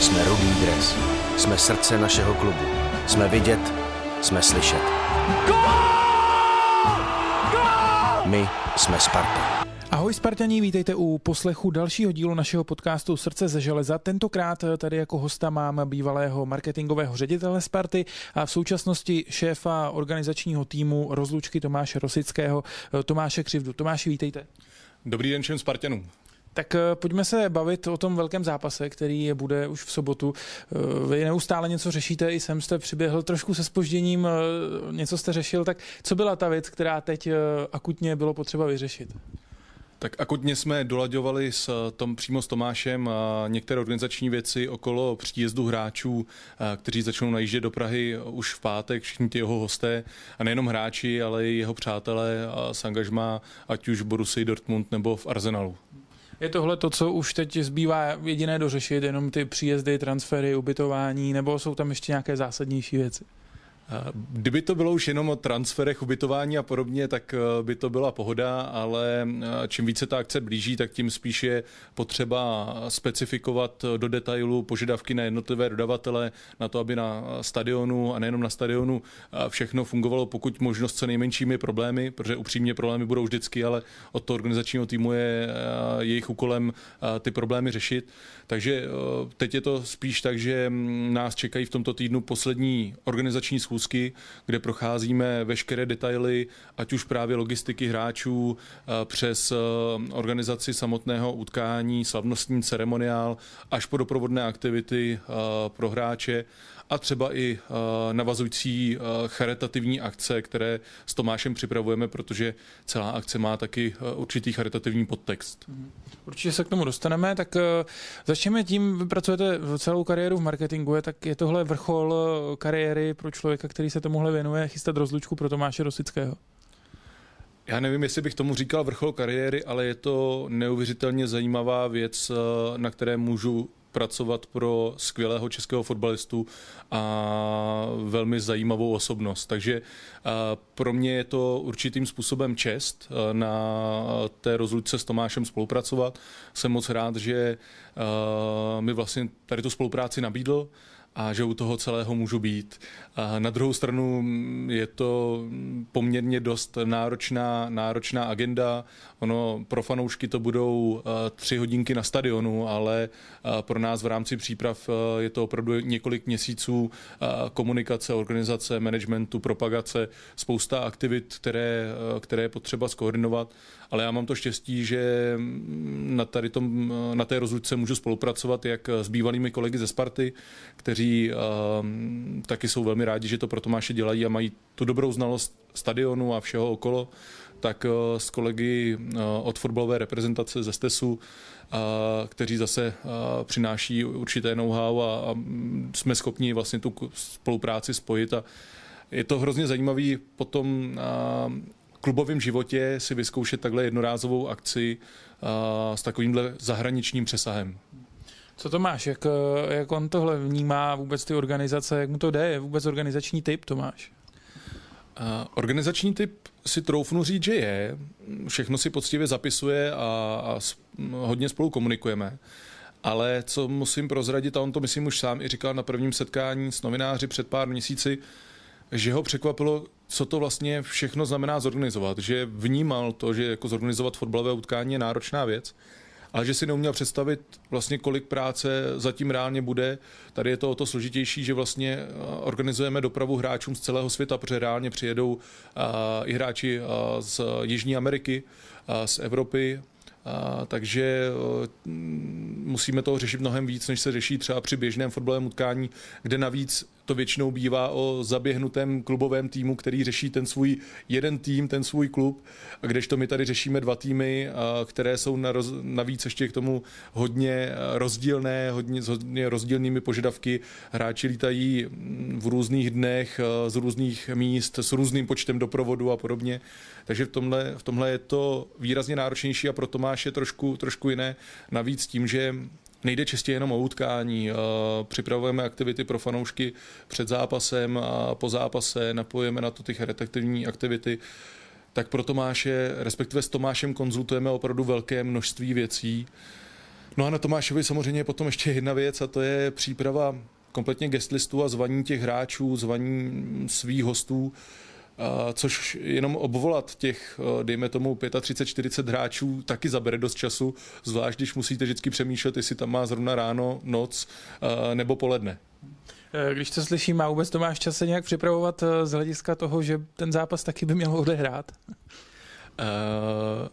Jsme rudý dres. Jsme srdce našeho klubu. Jsme vidět, jsme slyšet. My jsme Sparta. Ahoj Spartaní, vítejte u poslechu dalšího dílu našeho podcastu Srdce ze železa. Tentokrát tady jako hosta mám bývalého marketingového ředitele Sparty a v současnosti šéfa organizačního týmu rozlučky Tomáše Rosického, Tomáše Křivdu. Tomáši, vítejte. Dobrý den všem Spartanům. Tak eh, pojďme se bavit o tom velkém zápase, který bude už v sobotu. Eh, vy neustále něco řešíte, i sem jste přiběhl trošku se spožděním, eh, něco jste řešil, tak co byla ta věc, která teď akutně bylo potřeba vyřešit? Tak akutně jsme dolaďovali s tom, přímo s Tomášem některé organizační věci okolo příjezdu hráčů, kteří začnou najíždět do Prahy už v pátek, všichni ty jeho hosté, a nejenom hráči, ale i jeho přátelé a s angažmá, ať už Borussia Dortmund nebo v Arsenalu. Je tohle to, co už teď zbývá jediné dořešit, jenom ty příjezdy, transfery, ubytování, nebo jsou tam ještě nějaké zásadnější věci? Kdyby to bylo už jenom o transferech, ubytování a podobně, tak eh, by to byla pohoda, ale eh, čím více ta akce blíží, tak tím spíš je potřeba specifikovat do detailu požadavky na jednotlivé dodavatele, na to, aby na stadionu a nejenom na stadionu eh, všechno fungovalo pokud možnost co nejmenšími problémy, protože upřímně problémy budou vždycky, ale od toho organizačního týmu je jejich úkolem ty problémy řešit. Takže teď je to spíš tak, že mm, nás čekají v tomto týdnu poslední organizační schůzky schůzky, kde procházíme veškeré detaily, ať už právě logistiky hráčů eh, přes eh, organizaci samotného utkání, slavnostní ceremoniál, až po doprovodné aktivity eh, pro hráče a třeba i navazující charitativní akce, které s Tomášem připravujeme, protože celá akce má taky určitý charitativní podtext. Mhm. Určitě se k tomu dostaneme, tak začneme tím, vy pracujete celou kariéru v marketingu, tak je tohle vrchol kariéry pro člověka, který se tomuhle věnuje, chystat rozlučku pro Tomáše Rosického? Já nevím, jestli bych tomu říkal vrchol kariéry, ale je to neuvěřitelně zajímavá věc, eh, na které můžu pracovat pro skvělého českého fotbalistu a velmi zajímavou osobnost. Takže eh, pro mě je to určitým způsobem čest eh, na té rozlučce s Tomášem spolupracovat. Jsem moc rád, že mi vlastně tady tu spolupráci nabídl a že u toho celého můžu být. A na druhou stranu je to poměrně dost náročná, náročná agenda. Ono pro fanoušky to budou eh, tři hodinky na stadionu, ale eh, pro nás v rámci příprav eh, je to opravdu několik měsíců komunikace, organizace, managementu, propagace, spousta aktivit, které, které je potřeba skoordinovat ale já mám to štěstí, že na, tady tom, na té rozlučce můžu spolupracovat jak s bývalými kolegy ze Sparty, kteří uh, taky jsou velmi rádi, že to pro Tomáše dělají a mají tu dobrou znalost stadionu a všeho okolo, tak uh, s kolegy uh, od fotbalové reprezentace ze Stesu, kteří zase přináší určité know-how a, jsme schopni vlastně tu spolupráci spojit a je to hrozně zajímavý potom klubovém životě si vyzkoušet takhle jednorázovou akci uh, s takovýmhle zahraničním přesahem. Co to máš? Jak, jak on tohle vnímá vůbec ty organizace? Jak mu to jde? Je vůbec organizační typ Tomáš? Uh, organizační typ si troufnu říct, že je. Všechno si poctivě zapisuje a, a hodně spolu komunikujeme. Ale co musím prozradit, a on to myslím už sám i říkal na prvním setkání s novináři před pár měsíci, že ho překvapilo, co to vlastně všechno znamená zorganizovat. Že vnímal to, že jako zorganizovat fotbalové utkání je náročná věc, ale že si neuměl představit vlastně, kolik práce zatím reálně bude. Tady je to o to složitější, že vlastně eh, organizujeme dopravu hráčům z celého světa, protože reálně přijedou eh, i hráči eh, z Jižní Ameriky, z Evropy, a, takže musíme toho řešit mnohem víc, než se řeší třeba při běžném fotbalovém utkání, kde navíc to většinou bývá o zaběhnutém klubovém týmu, který řeší ten svůj jeden tým, ten svůj klub, a kdežto my tady řešíme dva týmy, které jsou navíc ještě k tomu hodně rozdílné, hodně, s hodně rozdílnými požadavky. Hráči lítají v různých dnech, z různých míst, s různým počtem doprovodu a podobně. Takže v tomhle, v tomhle je to výrazně náročnější a pro Tomáše trošku, trošku jiné. Navíc tím, že nejde čistě jenom o utkání. Připravujeme aktivity pro fanoušky před zápasem a po zápase, napojíme na to ty charitativní aktivity. Tak pro Tomáše, respektive s Tomášem konzultujeme opravdu velké množství věcí. No a na Tomášovi samozřejmě potom ještě jedna věc a to je příprava kompletně guestlistu a zvaní těch hráčů, zvaní svých hostů, což jenom obvolat těch, dejme tomu, 35-40 hráčů taky zabere dost času, zvlášť když musíte vždycky přemýšlet, jestli tam má zrovna ráno, noc nebo poledne. Eh, když to slyším, má vůbec Tomáš čas se nějak připravovat eh, z hlediska toho, že ten zápas taky by měl odehrát? Uh,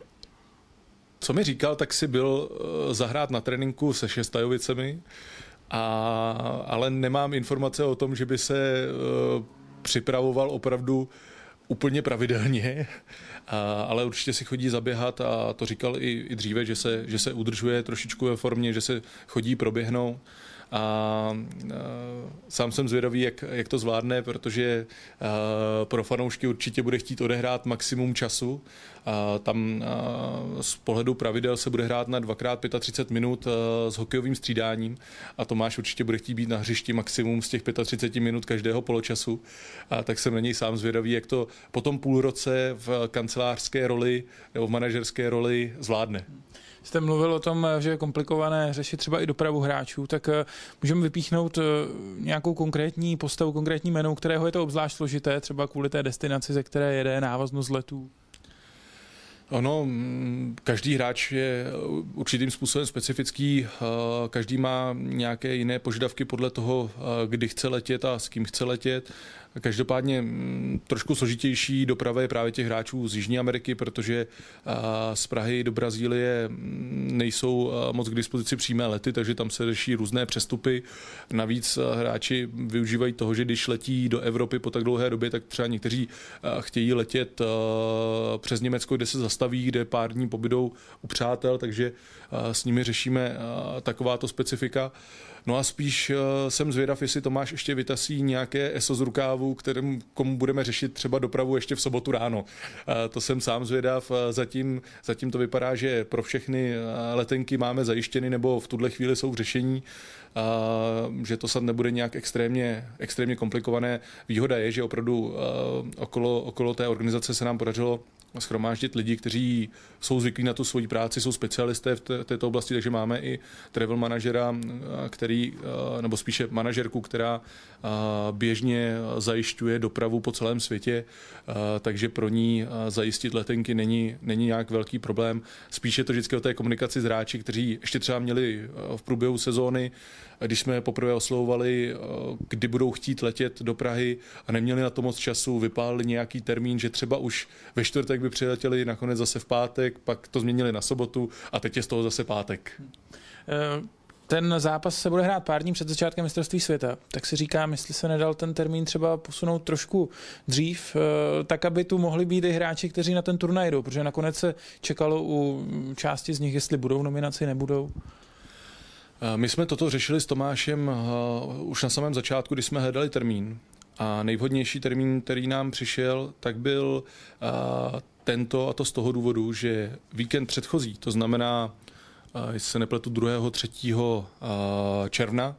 co mi říkal, tak si byl zahrát na tréninku se Šestajovicemi, a, ale nemám informace o tom, že by se uh, připravoval opravdu úplně pravidelně, a, ale určitě si chodí zaběhat a to říkal i, i dříve, že se, že se udržuje trošičku ve formě, že se chodí proběhnout a, a sám jsem zvědavý, jak, jak to zvládne, protože a, pro fanoušky určitě bude chtít odehrát maximum času. Tam a, z pohledu pravidel se bude hrát na 2x35 minut s hokejovým střídáním a Tomáš určitě bude chtít být na hřišti maximum z těch 35 minut každého poločasu. Tak jsem na něj sám zvědavý, jak to po tom půl roce v kancelářské roli nebo v manažerské roli zvládne jste mluvil o tom, že je komplikované řešit třeba i dopravu hráčů, tak eh, můžeme vypíchnout eh, nějakou konkrétní postavu, konkrétní jméno, kterého je to obzvlášť složité, třeba kvůli té destinaci, ze které jede návaznost letů? Ono, mm, každý hráč je určitým způsobem specifický, eh, každý má nějaké jiné požadavky podle toho, kdy chce letět a s kým chce letět. Každopádně mm, trošku složitější doprava je právě těch hráčů z Jižní Ameriky, protože z Prahy do Brazílie mm, nejsou moc k dispozici přímé lety, takže tam se řeší různé přestupy. Navíc hráči využívají toho, že když letí do Evropy po tak dlouhé době, tak třeba někteří chtějí letět přes Německo, kde se zastaví, kde pár dní pobydou u přátel, takže s nimi řešíme takováto specifika. No a spíš jsem zvědav, jestli Tomáš ještě vytasí nějaké ESO z rukávu, kterým komu budeme řešit třeba dopravu ještě v sobotu ráno. To jsem sám zvědav. Zatím, zatím to vypadá, že pro všechny letenky máme zajištěny nebo v tuhle chvíli jsou v řešení. Že to snad nebude nějak extrémně, extrémně komplikované. Výhoda je, že opravdu okolo, okolo té organizace se nám podařilo schromáždit lidi, kteří jsou zvyklí na tu svoji práci, jsou specialisté v této oblasti, takže máme i travel manažera, který, nebo spíše manažerku, která běžně zajišťuje dopravu po celém světě, takže pro ní zajistit letenky není, není nějak velký problém. Spíše to vždycky o té komunikaci s hráči, kteří ještě třeba měli v průběhu sezóny když jsme poprvé oslovovali, eh, kdy budou chtít letět do Prahy a neměli na to moc času, vypálili nějaký termín, že třeba už ve čtvrtek by přiletěli, nakonec zase v pátek, pak to změnili na sobotu a teď je z toho zase pátek. Ten zápas se bude hrát pár dní před začátkem mistrovství světa, tak si říkám, jestli se nedal ten termín třeba posunout trošku dřív, eh, tak aby tu mohli být i hráči, kteří na ten turnaj jdou, protože nakonec se čekalo u části z nich, jestli budou v nominaci, nebudou. Eh, my jsme toto řešili s Tomášem eh, už na samém začátku, kdy jsme hledali termín. A nejvhodnější termín, který nám přišel, tak byl tento, a to z toho důvodu, že víkend předchozí, to znamená, jestli se nepletu 2. 3. června,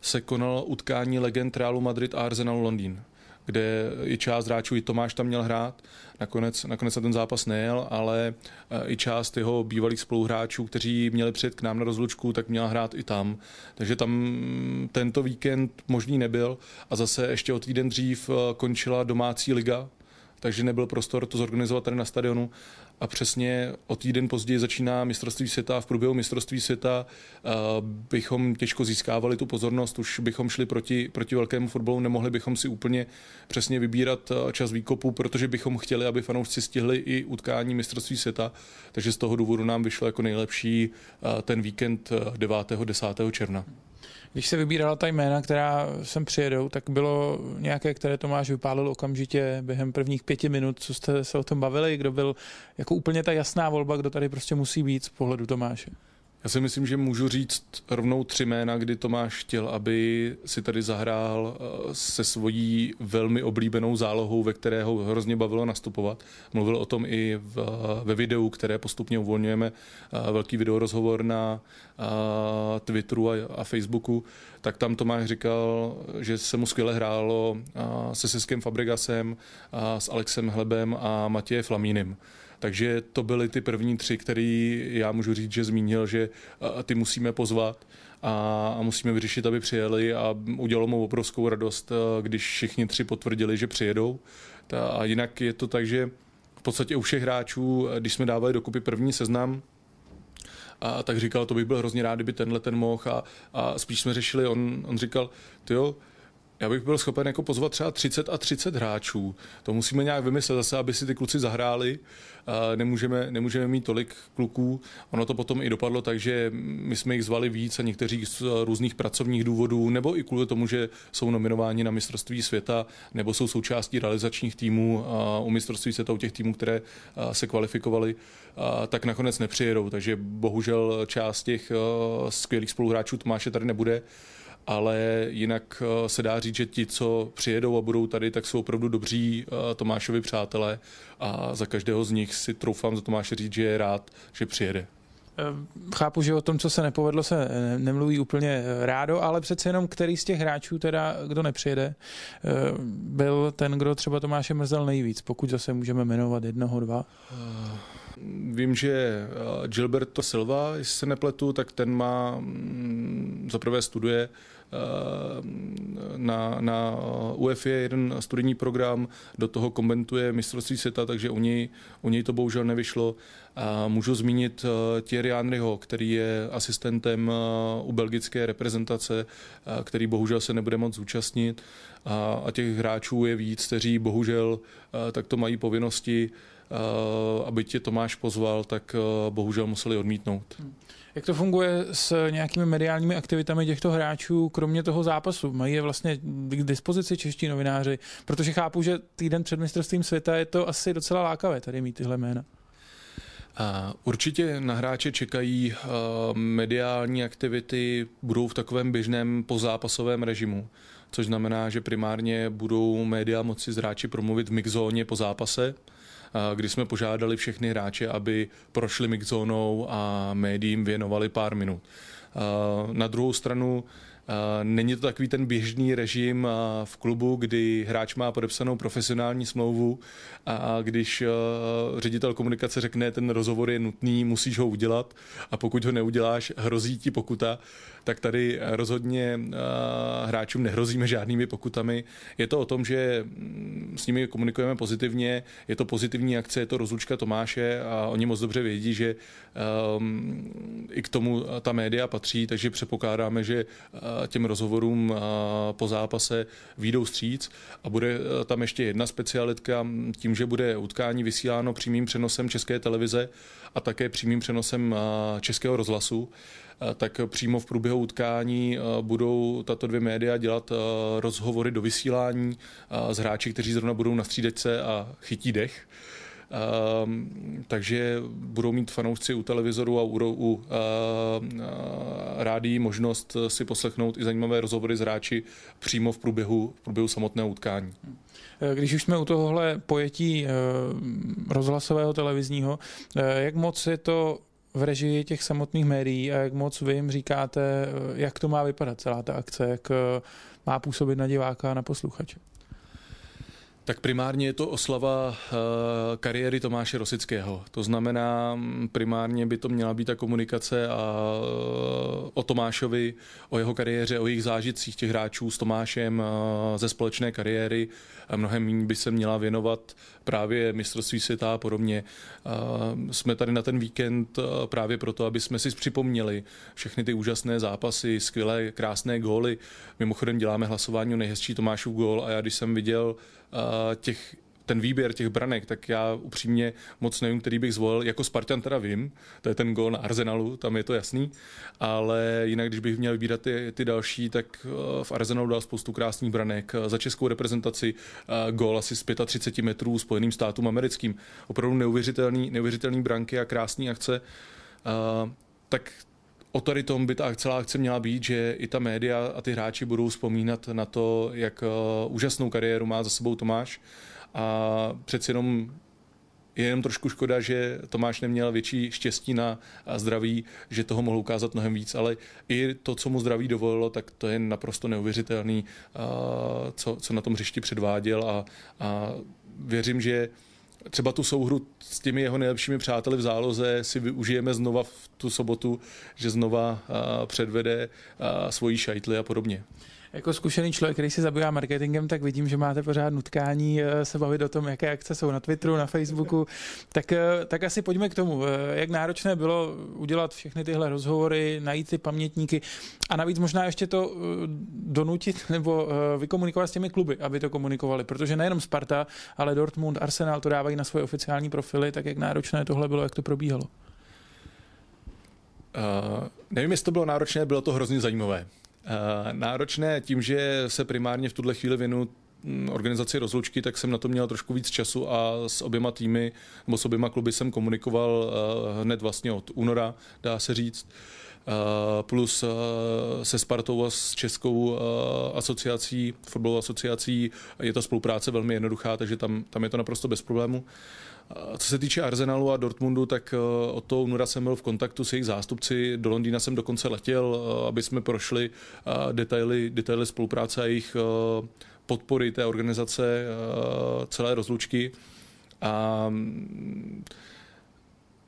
se konalo utkání legend Realu Madrid a Arsenalu Londýn kde i část hráčů, i Tomáš tam měl hrát. Nakonec, nakonec na ten zápas nejel, ale i část jeho bývalých spoluhráčů, kteří měli přijet k nám na rozlučku, tak měl hrát i tam. Takže tam tento víkend možný nebyl a zase ještě o týden dřív eh, končila domácí liga, takže nebyl prostor to zorganizovat tady na stadionu a přesně o týden později začíná mistrovství světa a v průběhu mistrovství světa uh, bychom těžko získávali tu pozornost, už bychom šli proti, proti velkému fotbalu, nemohli bychom si úplně přesně vybírat uh, čas výkopu, protože bychom chtěli, aby fanoušci stihli i utkání mistrovství světa, takže z toho důvodu nám vyšlo jako nejlepší uh, ten víkend 9. 10. června. Když se vybírala ta jména, která sem přijedou, tak bylo nějaké, které Tomáš vypálil okamžitě během prvních pěti minut, co jste se o tom bavili, kdo byl jako úplně ta jasná volba, kdo tady prostě musí být z pohledu Tomáše? Já si myslím, že můžu říct rovnou tři jména, kdy Tomáš chtěl, aby si tady zahrál eh, se svojí velmi oblíbenou zálohou, ve které ho hrozně bavilo nastupovat. Mluvil o tom i v, ve videu, které postupně uvolňujeme, eh, velký videorozhovor na eh, Twitteru a, a Facebooku, tak tam Tomáš říkal, že se mu skvěle hrálo se Siskem Fabregasem, s Alexem Hlebem a Matěje Flamínem. Takže to byly ty první tři, který já můžu říct, že zmínil, že ty musíme pozvat a, musíme vyřešit, aby přijeli a udělalo mu obrovskou radost, když všichni tři potvrdili, že přijedou. A jinak je to tak, že v podstatě u všech hráčů, když jsme dávali dokupy první seznam, a tak říkal, to bych byl hrozně rád, kdyby tenhle ten mohl a, a spíš jsme řešili, on, on říkal, ty jo, já bych byl schopen jako pozvat třeba 30 a 30 hráčů. To musíme nějak vymyslet zase, aby si ty kluci zahráli. Nemůžeme, nemůžeme mít tolik kluků. Ono to potom i dopadlo tak, že my jsme jich zvali víc a někteří z různých pracovních důvodů, nebo i kvůli tomu, že jsou nominováni na mistrovství světa, nebo jsou součástí realizačních týmů u mistrovství světa, u těch týmů, které se kvalifikovali, tak nakonec nepřijedou. Takže bohužel část těch skvělých spoluhráčů Tomáše tady nebude ale jinak eh, se dá říct, že ti, co přijedou a budou tady, tak jsou opravdu dobří eh, Tomášovi přátelé a za každého z nich si troufám za Tomáše říct, že je rád, že přijede. Eh, chápu, že o tom, co se nepovedlo, se nemluví úplně rádo, ale přece jenom který z těch hráčů, teda kdo nepřijede, byl ten, kdo třeba Tomáše mrzel nejvíc, pokud zase můžeme jmenovat jednoho, dva? Vím, že Gilberto Silva, jestli se nepletu, tak ten má mm, za prvé studuje Eh, na, na UEFA je jeden studijní program, do toho komentuje mistrovství světa, takže u něj, u něj to bohužel nevyšlo. A můžu zmínit eh, Thierry Henryho, který je asistentem eh, u belgické reprezentace, který bohužel se nebude moc zúčastnit. A, a těch hráčů je víc, kteří bohužel takto mají povinnosti aby tě Tomáš pozval, tak bohužel museli odmítnout. Hmm. Jak to funguje s nějakými mediálními aktivitami těchto hráčů, kromě toho zápasu? Mají je vlastně k dispozici čeští novináři? Protože chápu, že týden před mistrovstvím světa je to asi docela lákavé tady mít tyhle jména. Určitě na hráče čekají mediální aktivity, budou v takovém běžném pozápasovém režimu, což znamená, že primárně budou média moci z hráči promluvit v mixzóně po zápase, kdy jsme požádali všechny hráče, aby prošli mixzónou a médiím věnovali pár minut. Na druhou stranu Není to takový ten běžný režim v klubu, kdy hráč má podepsanou profesionální smlouvu a když ředitel komunikace řekne, ten rozhovor je nutný, musíš ho udělat a pokud ho neuděláš, hrozí ti pokuta, tak tady rozhodně hráčům nehrozíme žádnými pokutami. Je to o tom, že mm, s nimi komunikujeme pozitivně, je to pozitivní akce, je to rozlučka Tomáše a oni moc dobře vědí, že um, i k tomu ta média patří, takže předpokládáme, že těm rozhovorům po zápase výjdou stříc a bude tam ještě jedna specialitka tím, že bude utkání vysíláno přímým přenosem České televize a také přímým přenosem Českého rozhlasu tak přímo v průběhu utkání budou tato dvě média dělat rozhovory do vysílání s hráči, kteří zrovna budou na střídečce a chytí dech. Um, takže budou mít fanoušci u televizoru a u, u uh, rádií možnost si poslechnout i zajímavé rozhovory s hráči přímo v průběhu, v průběhu samotného utkání. Když už jsme u tohohle pojetí uh, rozhlasového televizního, jak moc je to v režii těch samotných médií a jak moc vy jim říkáte, jak to má vypadat celá ta akce, jak má působit na diváka a na posluchače? Tak primárně je to oslava eh, kariéry Tomáše Rosického. To znamená, mm, primárně by to měla být ta komunikace a eh, o Tomášovi, o jeho kariéře, o jejich zážitcích těch hráčů s Tomášem eh, ze společné kariéry. Mnohem méně by se měla věnovat právě mistrovství světa a podobně. Jsme tady na ten víkend právě proto, aby jsme si připomněli všechny ty úžasné zápasy, skvělé, krásné góly. Mimochodem děláme hlasování o nejhezčí Tomášův gól a já když jsem viděl těch ten výběr těch branek, tak já upřímně moc nevím, který bych zvolil. Jako Spartan teda vím, to je ten gol na Arsenalu, tam je to jasný, ale jinak, když bych měl vybírat ty, ty další, tak eh, v Arsenalu dal spoustu krásných branek. Za českou reprezentaci eh, gol asi z 35 metrů Spojeným státům americkým. Opravdu neuvěřitelný, neuvěřitelný branky a krásné akce. Eh, tak o tady tom by ta celá akce měla být, že i ta média a ty hráči budou vzpomínat na to, jak uh, úžasnou kariéru má za sebou Tomáš. A přeci jenom je jenom trošku škoda, že Tomáš neměl větší štěstí na zdraví, že toho mohl ukázat mnohem víc, ale i to, co mu zdraví dovolilo, tak to je naprosto neuvěřitelný, uh, co, co na tom hřišti předváděl a, a věřím, že třeba tu souhru s těmi jeho nejlepšími přáteli v záloze si využijeme znova v tu sobotu, že znova předvede svoji šajtly a podobně. Jako zkušený člověk, který se zabývá marketingem, tak vidím, že máte pořád nutkání eh, se bavit o tom, jaké akce jsou na Twitteru, na Facebooku. Tak, eh, tak asi pojďme k tomu. Eh, jak náročné bylo udělat všechny tyhle rozhovory, najít ty pamětníky a navíc možná ještě to donutit nebo vykomunikovat s těmi kluby, aby to komunikovali, protože nejenom Sparta, ale Dortmund, Arsenal to dávají na svoje oficiální profily, tak jak náročné tohle bylo, jak to probíhalo? Uh, nevím, jestli to bylo náročné, bylo to hrozně zajímavé. Eh, náročné tím, že se primárně v tuhle chvíli věnu hm, organizaci rozlučky, tak jsem na to měl trošku víc času a s oběma týmy nebo s oběma kluby jsem komunikoval eh, hned vlastně od února, dá se říct. Uh, plus se Spartou a s Českou asociací, fotbalovou asociací je to spolupráce velmi jednoduchá, takže tam, tam je to naprosto bez problému. Co se týče Arsenalu a Dortmundu, tak eh, od toho února jsem byl v kontaktu s jejich zástupci. Do Londýna jsem dokonce letěl, eh, aby jsme prošli eh, detaily, detaily spolupráce a jejich podpory té organizace celé rozlučky. A mm,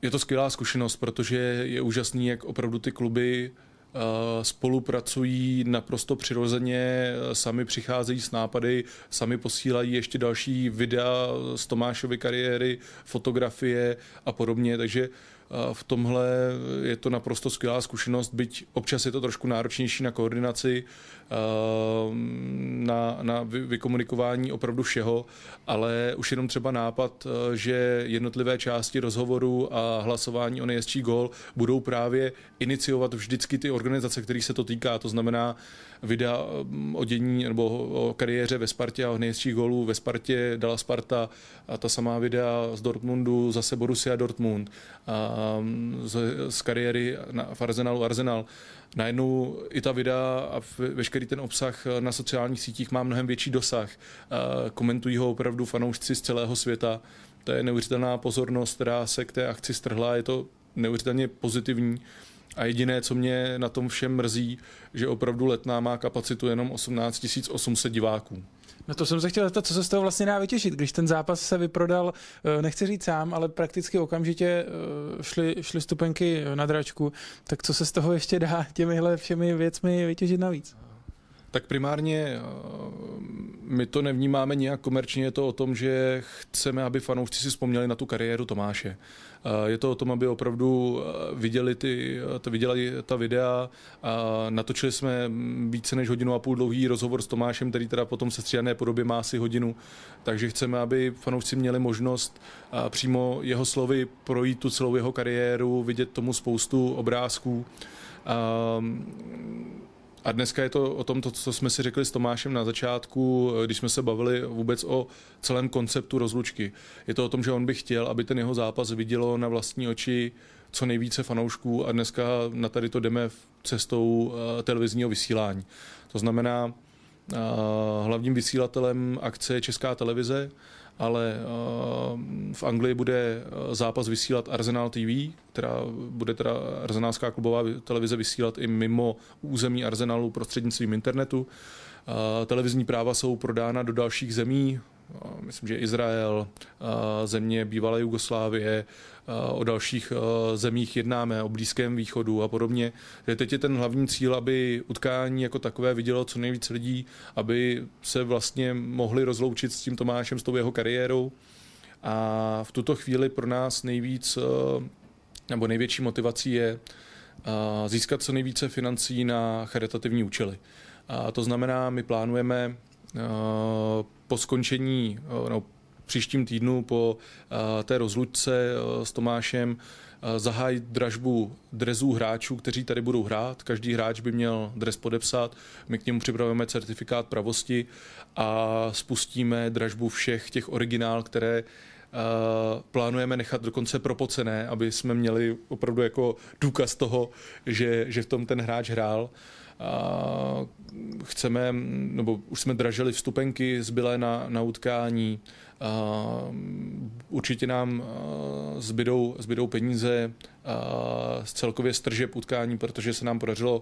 je to skvělá zkušenost, protože je úžasný, jak opravdu ty kluby spolupracují naprosto přirozeně, eh, sami přicházejí s nápady, sami posílají ještě další videa z Tomášovy kariéry, fotografie a podobně, takže v tomhle je to naprosto skvělá zkušenost, byť občas je to trošku náročnější na koordinaci, na, na vykomunikování opravdu všeho, ale už jenom třeba nápad, že jednotlivé části rozhovoru a hlasování o nejhezčí gol budou právě iniciovat vždycky ty organizace, kterých se to týká. To znamená videa o dění nebo o kariéře ve Spartě a o nejhezčích gólů ve Spartě dala Sparta a ta samá videa z Dortmundu zase Borussia Dortmund. A z, z kariéry na, v Arsenalu Arsenal. Najednou i ta videa a veškerý ten obsah na sociálních sítích má mnohem větší dosah. Komentují ho opravdu fanoušci z celého světa. To je neuvěřitelná pozornost, která se k té akci strhla. Je to neuvěřitelně pozitivní. A jediné, co mě na tom všem mrzí, že opravdu letná má kapacitu jenom 18 800 diváků. No to jsem se chtěl zeptat, co se z toho vlastně dá vytěšit, když ten zápas se vyprodal, eh, nechci říct sám, ale prakticky okamžitě eh, šly, šly stupenky na dračku, tak co se z toho ještě dá těmihle všemi věcmi vytěžit navíc? Tak primárně eh, my to nevnímáme nějak komerčně, je to o tom, že chceme, aby fanoušci si vzpomněli na tu kariéru Tomáše. Eh, je to o tom, aby opravdu eh, viděli, ty, to viděli ta videa. Natočili jsme více než hodinu a půl dlouhý rozhovor s Tomášem, který teda potom se střídané podobě má asi hodinu. Takže chceme, aby fanoušci měli možnost přímo jeho slovy projít tu celou jeho kariéru, vidět tomu spoustu obrázků. A dneska je to o tom, to, co jsme si řekli s Tomášem na začátku, když jsme se bavili vůbec o celém konceptu rozlučky. Je to o tom, že on by chtěl, aby ten jeho zápas vidělo na vlastní oči co nejvíce fanoušků a dneska na tady to jdeme cestou eh, televizního vysílání. To znamená, eh, hlavním vysílatelem akce je Česká televize, ale eh, v Anglii bude eh, zápas vysílat Arsenal TV, která bude teda arzenálská klubová televize vysílat i mimo území Arsenalu prostřednictvím internetu. Eh, televizní práva jsou prodána do dalších zemí, myslím, že Izrael, země bývalé Jugoslávie, o dalších zemích jednáme, o Blízkém východu a podobně. Teď je ten hlavní cíl, aby utkání jako takové vidělo co nejvíce lidí, aby se vlastně mohli rozloučit s tím Tomášem, s tou jeho kariérou. A v tuto chvíli pro nás nejvíc nebo největší motivací je získat co nejvíce financí na charitativní účely. A to znamená, my plánujeme po skončení, no, příštím týdnu po té rozlučce s Tomášem zahájit dražbu drezů hráčů, kteří tady budou hrát. Každý hráč by měl dres podepsat, my k němu připravujeme certifikát pravosti a spustíme dražbu všech těch originál, které plánujeme nechat dokonce propocené, aby jsme měli opravdu jako důkaz toho, že, že v tom ten hráč hrál. Chceme, nebo už jsme dražili vstupenky zbylé na, na utkání, Určitě nám zbydou, zbydou peníze z celkově strže utkání, protože se nám podařilo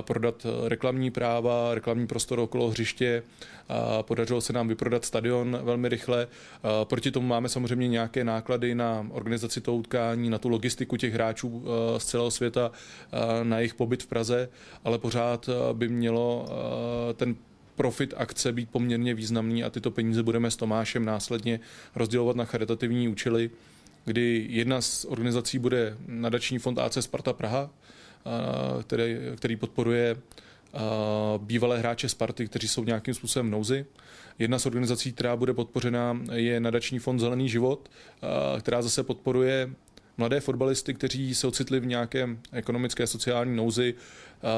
prodat reklamní práva, reklamní prostor okolo hřiště, podařilo se nám vyprodat stadion velmi rychle. Proti tomu máme samozřejmě nějaké náklady na organizaci toho utkání, na tu logistiku těch hráčů z celého světa, na jejich pobyt v Praze, ale pořád by mělo ten profit akce být poměrně významný a tyto peníze budeme s Tomášem následně rozdělovat na charitativní účely, kdy jedna z organizací bude nadační fond AC Sparta Praha, který, který podporuje bývalé hráče Sparty, kteří jsou nějakým způsobem v nouzi. Jedna z organizací, která bude podpořena, je nadační fond Zelený život, která zase podporuje mladé fotbalisty, kteří se ocitli v nějaké ekonomické sociální nouzi,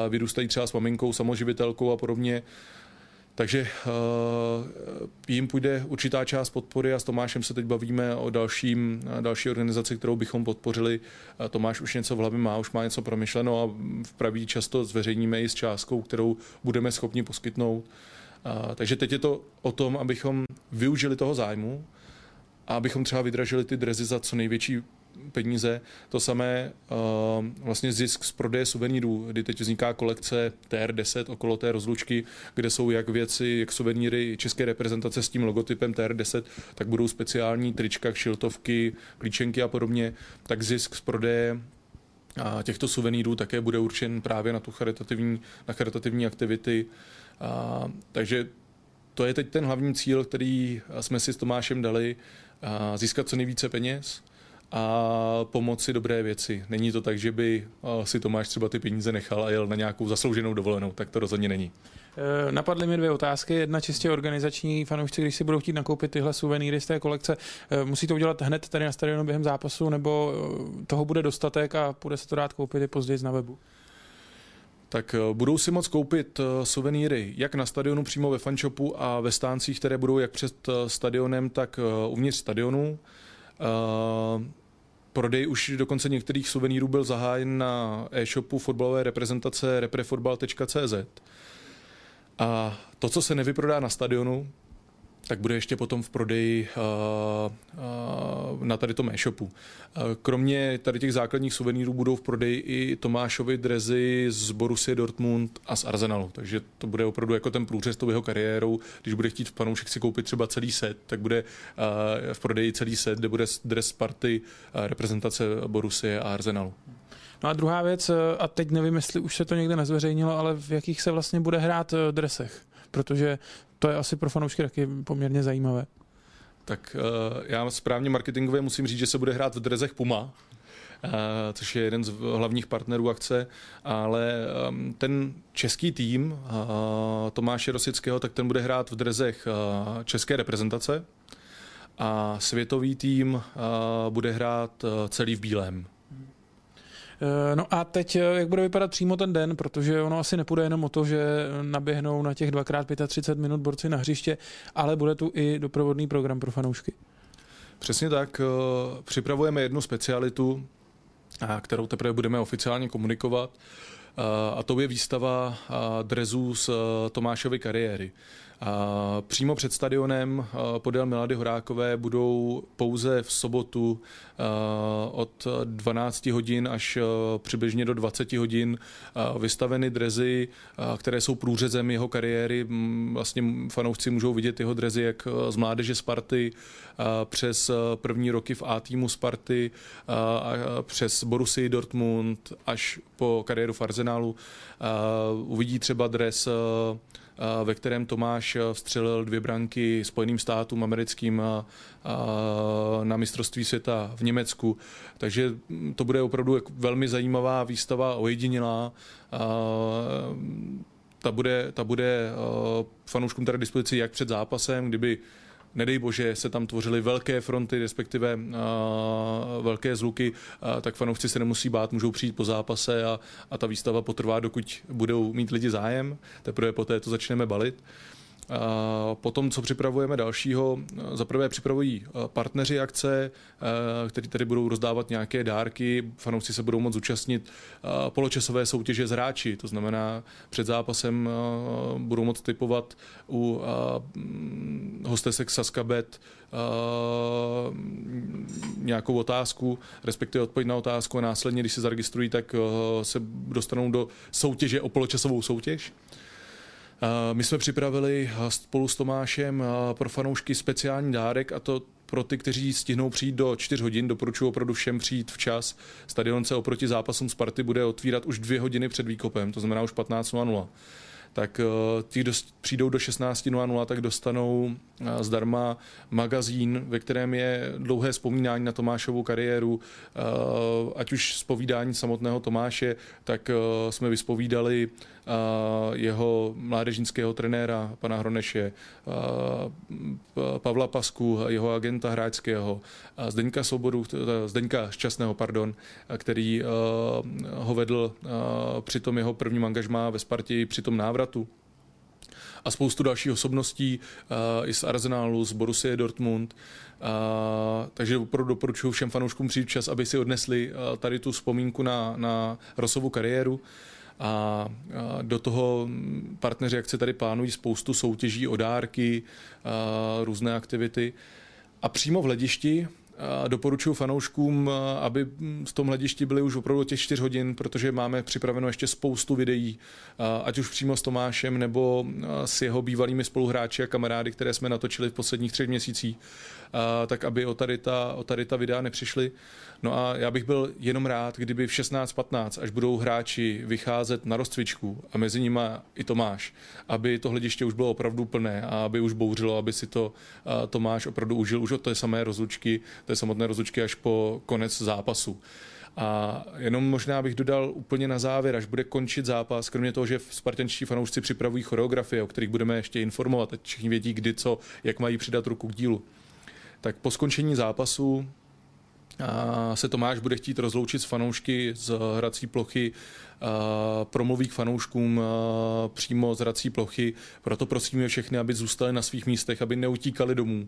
vyrůstají třeba s maminkou, samoživitelkou a podobně takže uh, jim půjde určitá část podpory a s Tomášem se teď bavíme o dalším, další organizaci, kterou bychom podpořili. Tomáš už něco v hlavě má, už má něco promyšleno a v pravý často zveřejníme i s částkou, kterou budeme schopni poskytnout. Takže teď je to o tom, abychom využili toho zájmu a abychom třeba vydražili ty drezy za co největší peníze. To samé uh, vlastně zisk z prodeje suvenýrů, kdy teď vzniká kolekce TR10 okolo té rozlučky, kde jsou jak věci, jak suvenýry české reprezentace s tím logotypem TR10, tak budou speciální trička, šiltovky, klíčenky a podobně. Tak zisk z prodeje a těchto suvenýrů také bude určen právě na tu charitativní, na charitativní aktivity. A, takže to je teď ten hlavní cíl, který jsme si s Tomášem dali, a získat co nejvíce peněz, a pomoci dobré věci. Není to tak, že by si Tomáš třeba ty peníze nechal a jel na nějakou zaslouženou dovolenou, tak to rozhodně není. E, napadly mi dvě otázky. Jedna čistě organizační. Fanoušci, když si budou chtít nakoupit tyhle suvenýry z té kolekce, e, musí to udělat hned tady na stadionu během zápasu, nebo e, toho bude dostatek a bude se to dát koupit i později na webu? tak budou si moct koupit suvenýry jak na stadionu přímo ve fanshopu a ve stáncích, které budou jak před stadionem, tak uvnitř stadionu. Prodej už dokonce některých suvenýrů byl zahájen na e-shopu fotbalové reprezentace reprefotbal.cz. A to, co se nevyprodá na stadionu, tak bude ještě potom v prodeji uh, uh, na tady tom e-shopu. Uh, kromě tady těch základních suvenýrů budou v prodeji i Tomášovi drezy z Borussia Dortmund a z Arsenalu, takže to bude opravdu jako ten průřez tou jeho kariérou. Když bude chtít panoušek si koupit třeba celý set, tak bude v prodeji celý set, kde bude dres Sparty, reprezentace Borussia a Arsenalu. No a druhá věc, a teď nevím, jestli už se to někde nezveřejnilo, ale v jakých se vlastně bude hrát dresech protože to je asi pro fanoušky taky poměrně zajímavé. Tak uh, já správně marketingově musím říct, že se bude hrát v drezech Puma, Uh, což je jeden z hlavních partnerů akce, ale um, ten český tým uh, Tomáše Rosického, tak ten bude hrát v drezech české reprezentace a světový tým bude hrát celý v bílém. Eh, no a teď, eh, jak bude vypadat přímo ten den, protože ono asi nepůjde jenom o to, že naběhnou na těch 2x35 minut borci na hřiště, ale bude tu i doprovodný program pro fanoušky. Přesně tak. Eh, připravujeme jednu specialitu, kterou teprve budeme oficiálně komunikovat, a to je výstava drezů z Tomášovy kariéry. A přímo před stadionem podél Milady Horákové budou pouze v sobotu od 12 hodin až přibližně do 20 hodin vystaveny drezy, které jsou průřezem jeho kariéry. Vlastně fanoušci můžou vidět jeho drezy jak z mládeže Sparty, přes první roky v A týmu Sparty, přes Borussii Dortmund až po kariéru v Arsenalu. Uvidí třeba dres ve kterém Tomáš vstřelil dvě branky Spojeným státům americkým na mistrovství světa v Německu. Takže to bude opravdu velmi zajímavá výstava, ojedinělá. Ta bude, ta bude fanouškům tady dispozici jak před zápasem, kdyby nedej bože, se tam tvořily velké fronty, respektive uh, velké zluky, uh, tak fanoušci se nemusí bát, můžou přijít po zápase a, a ta výstava potrvá, dokud budou mít lidi zájem, teprve poté to začneme balit. Potom, co připravujeme dalšího, zaprvé připravují partneři akce, kteří tady budou rozdávat nějaké dárky, fanoušci se budou moct zúčastnit poločasové soutěže z hráči, to znamená před zápasem budou moct typovat u hostesek Saskabet nějakou otázku, respektive odpověď na otázku a následně, když se zaregistrují, tak se dostanou do soutěže o poločasovou soutěž. My jsme připravili spolu s Tomášem pro fanoušky speciální dárek a to pro ty, kteří stihnou přijít do 4 hodin, doporučuji opravdu všem přijít včas. Stadion se oproti zápasům Sparty bude otvírat už dvě hodiny před výkopem, to znamená už 15.00 tak eh, ti, kdo přijdou do 16.00, tak dostanou eh, zdarma magazín, ve kterém je dlouhé vzpomínání na Tomášovu kariéru, eh, ať už zpovídání samotného Tomáše, tak jsme vyspovídali jeho mládežnického trenéra, pana Hroneše, Pavla Pasku, jeho agenta hráčského, Zdeňka Svobodu, Zdeňka Šťastného, pardon, který ho vedl při tom jeho prvním angažmá ve Spartě, při tom návratu a spoustu dalších osobností uh, i z Arsenalu, z Borussia Dortmund. Uh, takže opravdu doporučuji všem fanouškům přijít čas, aby si odnesli uh, tady tu vzpomínku na, na Rosovu kariéru. A do toho partneři akce tady plánují spoustu soutěží o dárky, různé aktivity. A přímo v hledišti doporučuji fanouškům, aby v tom hledišti byli už opravdu těch 4 hodin, protože máme připraveno ještě spoustu videí, ať už přímo s Tomášem nebo s jeho bývalými spoluhráči a kamarády, které jsme natočili v posledních třech měsících, tak aby o tady ta, o tady ta videa nepřišly. No a já bych byl jenom rád, kdyby v 16.15, až budou hráči vycházet na rozcvičku a mezi nimi i Tomáš, aby to hlediště už bylo opravdu plné a aby už bouřilo, aby si to Tomáš opravdu užil už od té samé rozlučky, té samotné rozlučky až po konec zápasu. A jenom možná bych dodal úplně na závěr, až bude končit zápas, kromě toho, že spartančtí fanoušci připravují choreografie, o kterých budeme ještě informovat, ať všichni vědí, kdy co, jak mají přidat ruku k dílu. Tak po skončení zápasu se Tomáš bude chtít rozloučit s fanoušky z hrací plochy, promluví k fanouškům přímo z hrací plochy, proto prosíme všechny, aby zůstali na svých místech, aby neutíkali domů,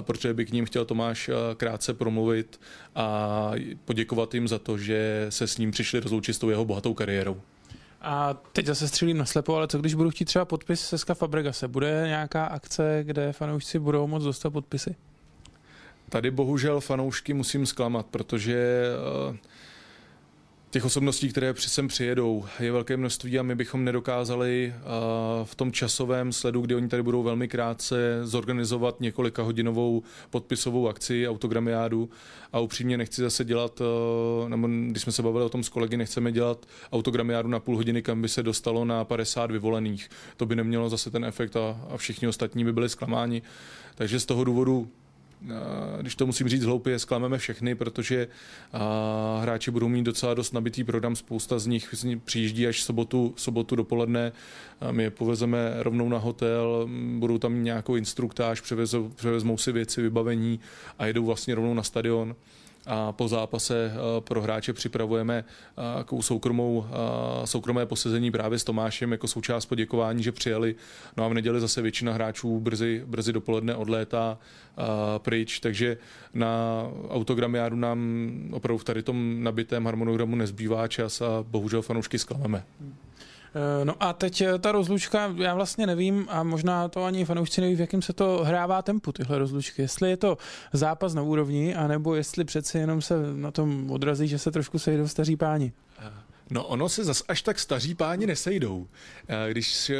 protože by k ním chtěl Tomáš krátce promluvit a poděkovat jim za to, že se s ním přišli rozloučit s tou jeho bohatou kariérou. A teď zase střílím na slepo, ale co když budu chtít třeba podpis Seska Fabregase? Bude nějaká akce, kde fanoušci budou moct dostat podpisy? Tady bohužel fanoušky musím zklamat, protože eh, těch osobností, které sem přijedou, je velké množství a my bychom nedokázali eh, v tom časovém sledu, kdy oni tady budou velmi krátce, zorganizovat několika hodinovou podpisovou akci, autogramiádu a upřímně nechci zase dělat, eh, nebo když jsme se bavili o tom s kolegy, nechceme dělat autogramiádu na půl hodiny, kam by se dostalo na 50 vyvolených. To by nemělo zase ten efekt a, a všichni ostatní by byli zklamáni. Takže z toho důvodu když to musím říct hloupě, zklameme všechny, protože hráči budou mít docela dost nabitý program, spousta z nich přijíždí až sobotu, sobotu dopoledne, my je povezeme rovnou na hotel, budou tam nějakou instruktáž, převezou, převezmou si věci, vybavení a jedou vlastně rovnou na stadion a po zápase eh, pro hráče připravujeme eh, soukromou, eh, soukromé posezení právě s Tomášem jako součást poděkování, že přijeli. No a v neděli zase většina hráčů brzy, brzy dopoledne odlétá pryč, takže na autogramiádu nám opravdu v tady tom nabitém harmonogramu nezbývá čas a bohužel fanoušky zklameme. Eh, no a teď eh, ta rozlučka, já vlastně nevím a možná to ani fanoušci neví, v jakém se to hrává tempu, tyhle rozlučky. Jestli je to zápas na úrovni, anebo jestli přeci jenom se na tom odrazí, že se trošku sejdou staří páni. No ono se zas až tak staří páni nesejdou. Eh, když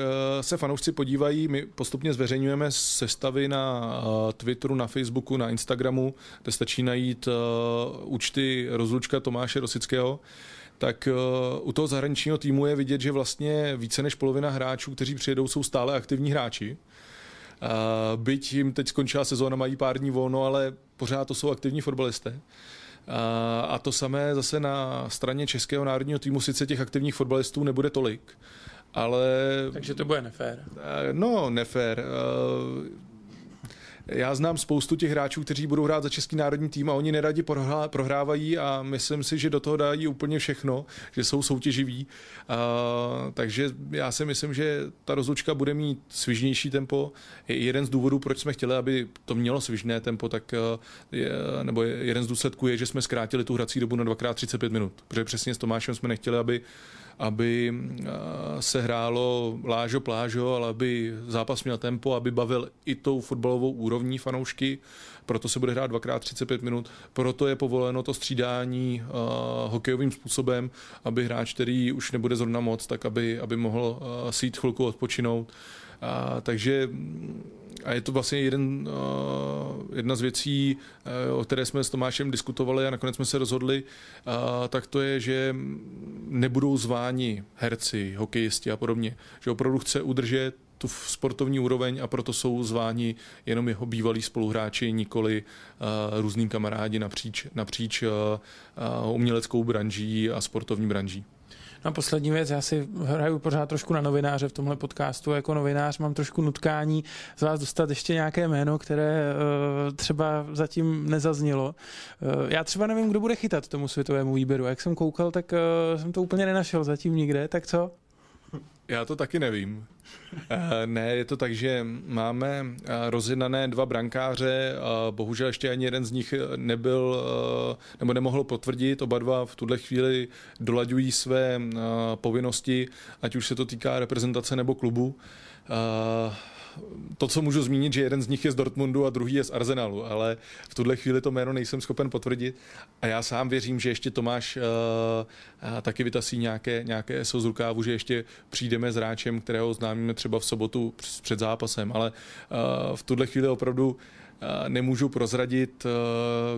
se fanoušci podívají, my postupně zveřejňujeme sestavy na Twitteru, na Facebooku, na Instagramu, kde stačí najít účty rozlučka Tomáše Rosického, tak eh, u toho zahraničního týmu je vidět, že vlastně více než polovina hráčů, kteří přijedou, jsou stále aktivní hráči. Uh, byť jim teď skončila sezóna, mají pár dní volno, ale pořád to jsou aktivní fotbalisté. Uh, a to samé zase na straně českého národního týmu, sice těch aktivních fotbalistů nebude tolik, ale... Takže to bude nefér. No, nefér já znám spoustu těch hráčů, kteří budou hrát za český národní tým a oni neradi prohrávají a myslím si, že do toho dají úplně všechno, že jsou soutěživí. Uh, takže já si myslím, že ta rozlučka bude mít svižnější tempo. Jeden z důvodů, proč jsme chtěli, aby to mělo svižné tempo, tak je, nebo jeden z důsledků je, že jsme zkrátili tu hrací dobu na 2x35 minut. Protože přesně s Tomášem jsme nechtěli, aby aby se hrálo lážo plážo, ale aby zápas měl tempo, aby bavil i tou fotbalovou úrovní fanoušky, proto se bude hrát 2x35 minut, proto je povoleno to střídání uh, hokejovým způsobem, aby hráč, který už nebude zrovna moc, tak aby, aby mohl uh, si jít chvilku odpočinout. A, takže a je to vlastně jeden, uh, jedna z věcí, uh, o které jsme s Tomášem diskutovali a nakonec jsme se rozhodli, uh, tak to je, že nebudou zváni herci, hokejisti a podobně. Že opravdu chce udržet tu sportovní úroveň a proto jsou zváni jenom jeho bývalí spoluhráči, nikoli uh, různý kamarádi napříč, napříč uh, uh, uměleckou branží a sportovní branží. No a poslední věc, já si hraju pořád trošku na novináře v tomhle podcastu. Jako novinář mám trošku nutkání z vás dostat ještě nějaké jméno, které uh, třeba zatím nezaznělo. Uh, já třeba nevím, kdo bude chytat tomu světovému výběru. Jak jsem koukal, tak uh, jsem to úplně nenašel zatím nikde. Tak co? Já to taky nevím. Eh, ne, je to tak, že máme eh, rozjednané dva brankáře, bohužel ještě ani jeden z nich nebyl eh, nebo nemohl potvrdit. Oba dva v tuhle chvíli dolaďují své povinnosti, ať už se to týká reprezentace nebo klubu to, co můžu zmínit, že jeden z nich je z Dortmundu a druhý je z Arsenalu, ale v tuhle chvíli to jméno nejsem schopen potvrdit. A já sám věřím, že ještě Tomáš uh, uh, taky vytasí nějaké, nějaké SO z rukávu, že ještě přijdeme s hráčem, kterého známíme třeba v sobotu před zápasem, ale uh, v tuhle chvíli opravdu nemůžu prozradit,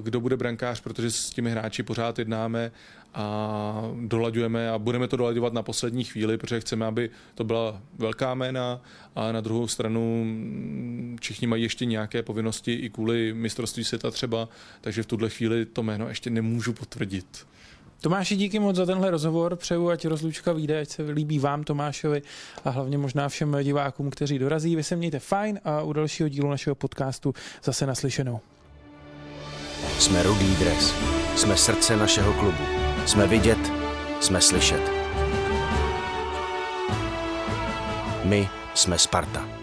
kdo bude brankář, protože s těmi hráči pořád jednáme a dolaďujeme a budeme to dolaďovat na poslední chvíli, protože chceme, aby to byla velká jména a na druhou stranu mm, všichni mají ještě nějaké povinnosti i kvůli mistrovství světa třeba, takže v tuhle chvíli to jméno ještě nemůžu potvrdit. Tomáši, díky moc za tenhle rozhovor. Přeju, ať rozlučka vyjde, ať se líbí vám, Tomášovi, a hlavně možná všem divákům, kteří dorazí. Vy se mějte fajn a u dalšího dílu našeho podcastu zase naslyšenou. Jsme Rudý dres. Jsme srdce našeho klubu. Jsme vidět, jsme slyšet. My jsme Sparta.